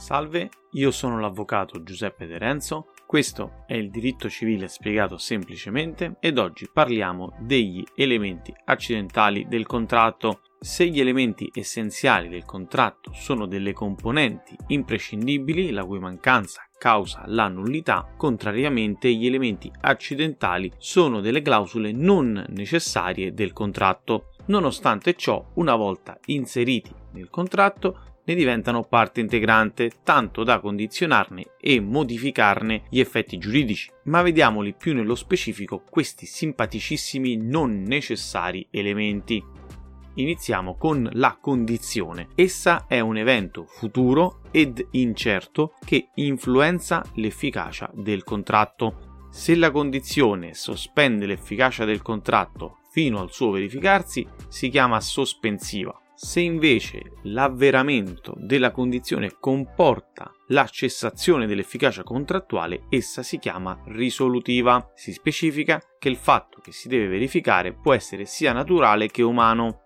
Salve, io sono l'avvocato Giuseppe De Renzo, questo è il diritto civile spiegato semplicemente ed oggi parliamo degli elementi accidentali del contratto. Se gli elementi essenziali del contratto sono delle componenti imprescindibili la cui mancanza causa la nullità, contrariamente gli elementi accidentali sono delle clausole non necessarie del contratto. Nonostante ciò, una volta inseriti nel contratto, ne diventano parte integrante, tanto da condizionarne e modificarne gli effetti giuridici. Ma vediamoli più nello specifico questi simpaticissimi non necessari elementi. Iniziamo con la condizione. Essa è un evento futuro ed incerto che influenza l'efficacia del contratto. Se la condizione sospende l'efficacia del contratto fino al suo verificarsi, si chiama sospensiva. Se invece l'avveramento della condizione comporta la cessazione dell'efficacia contrattuale, essa si chiama risolutiva. Si specifica che il fatto che si deve verificare può essere sia naturale che umano.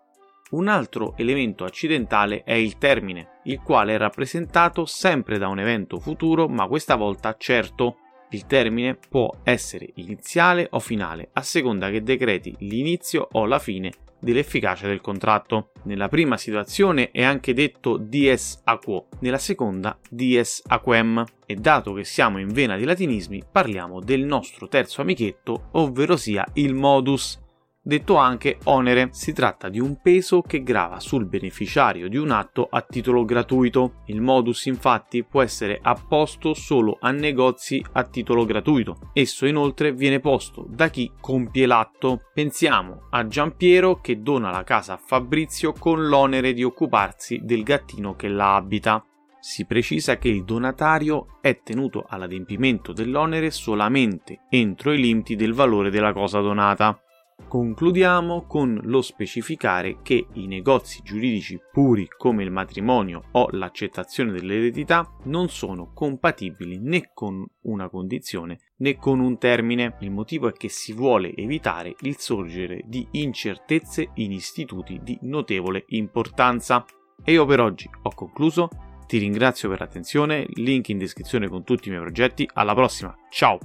Un altro elemento accidentale è il termine, il quale è rappresentato sempre da un evento futuro, ma questa volta certo. Il termine può essere iniziale o finale, a seconda che decreti l'inizio o la fine dell'efficacia del contratto. Nella prima situazione è anche detto dies a quo, nella seconda dies a quem. E dato che siamo in vena di latinismi, parliamo del nostro terzo amichetto, ovvero sia il modus, detto anche onere. Si tratta di un peso che grava sul beneficiario di un atto a titolo gratuito. Il modus infatti può essere apposto solo a negozi a titolo gratuito. Esso inoltre viene posto da chi compie l'atto. Pensiamo a Giampiero che dona la casa a Fabrizio con l'onere di occuparsi del gattino che la abita si precisa che il donatario è tenuto all'adempimento dell'onere solamente entro i limiti del valore della cosa donata. Concludiamo con lo specificare che i negozi giuridici puri come il matrimonio o l'accettazione dell'eredità non sono compatibili né con una condizione né con un termine. Il motivo è che si vuole evitare il sorgere di incertezze in istituti di notevole importanza. E io per oggi ho concluso. Ti ringrazio per l'attenzione, link in descrizione con tutti i miei progetti. Alla prossima, ciao!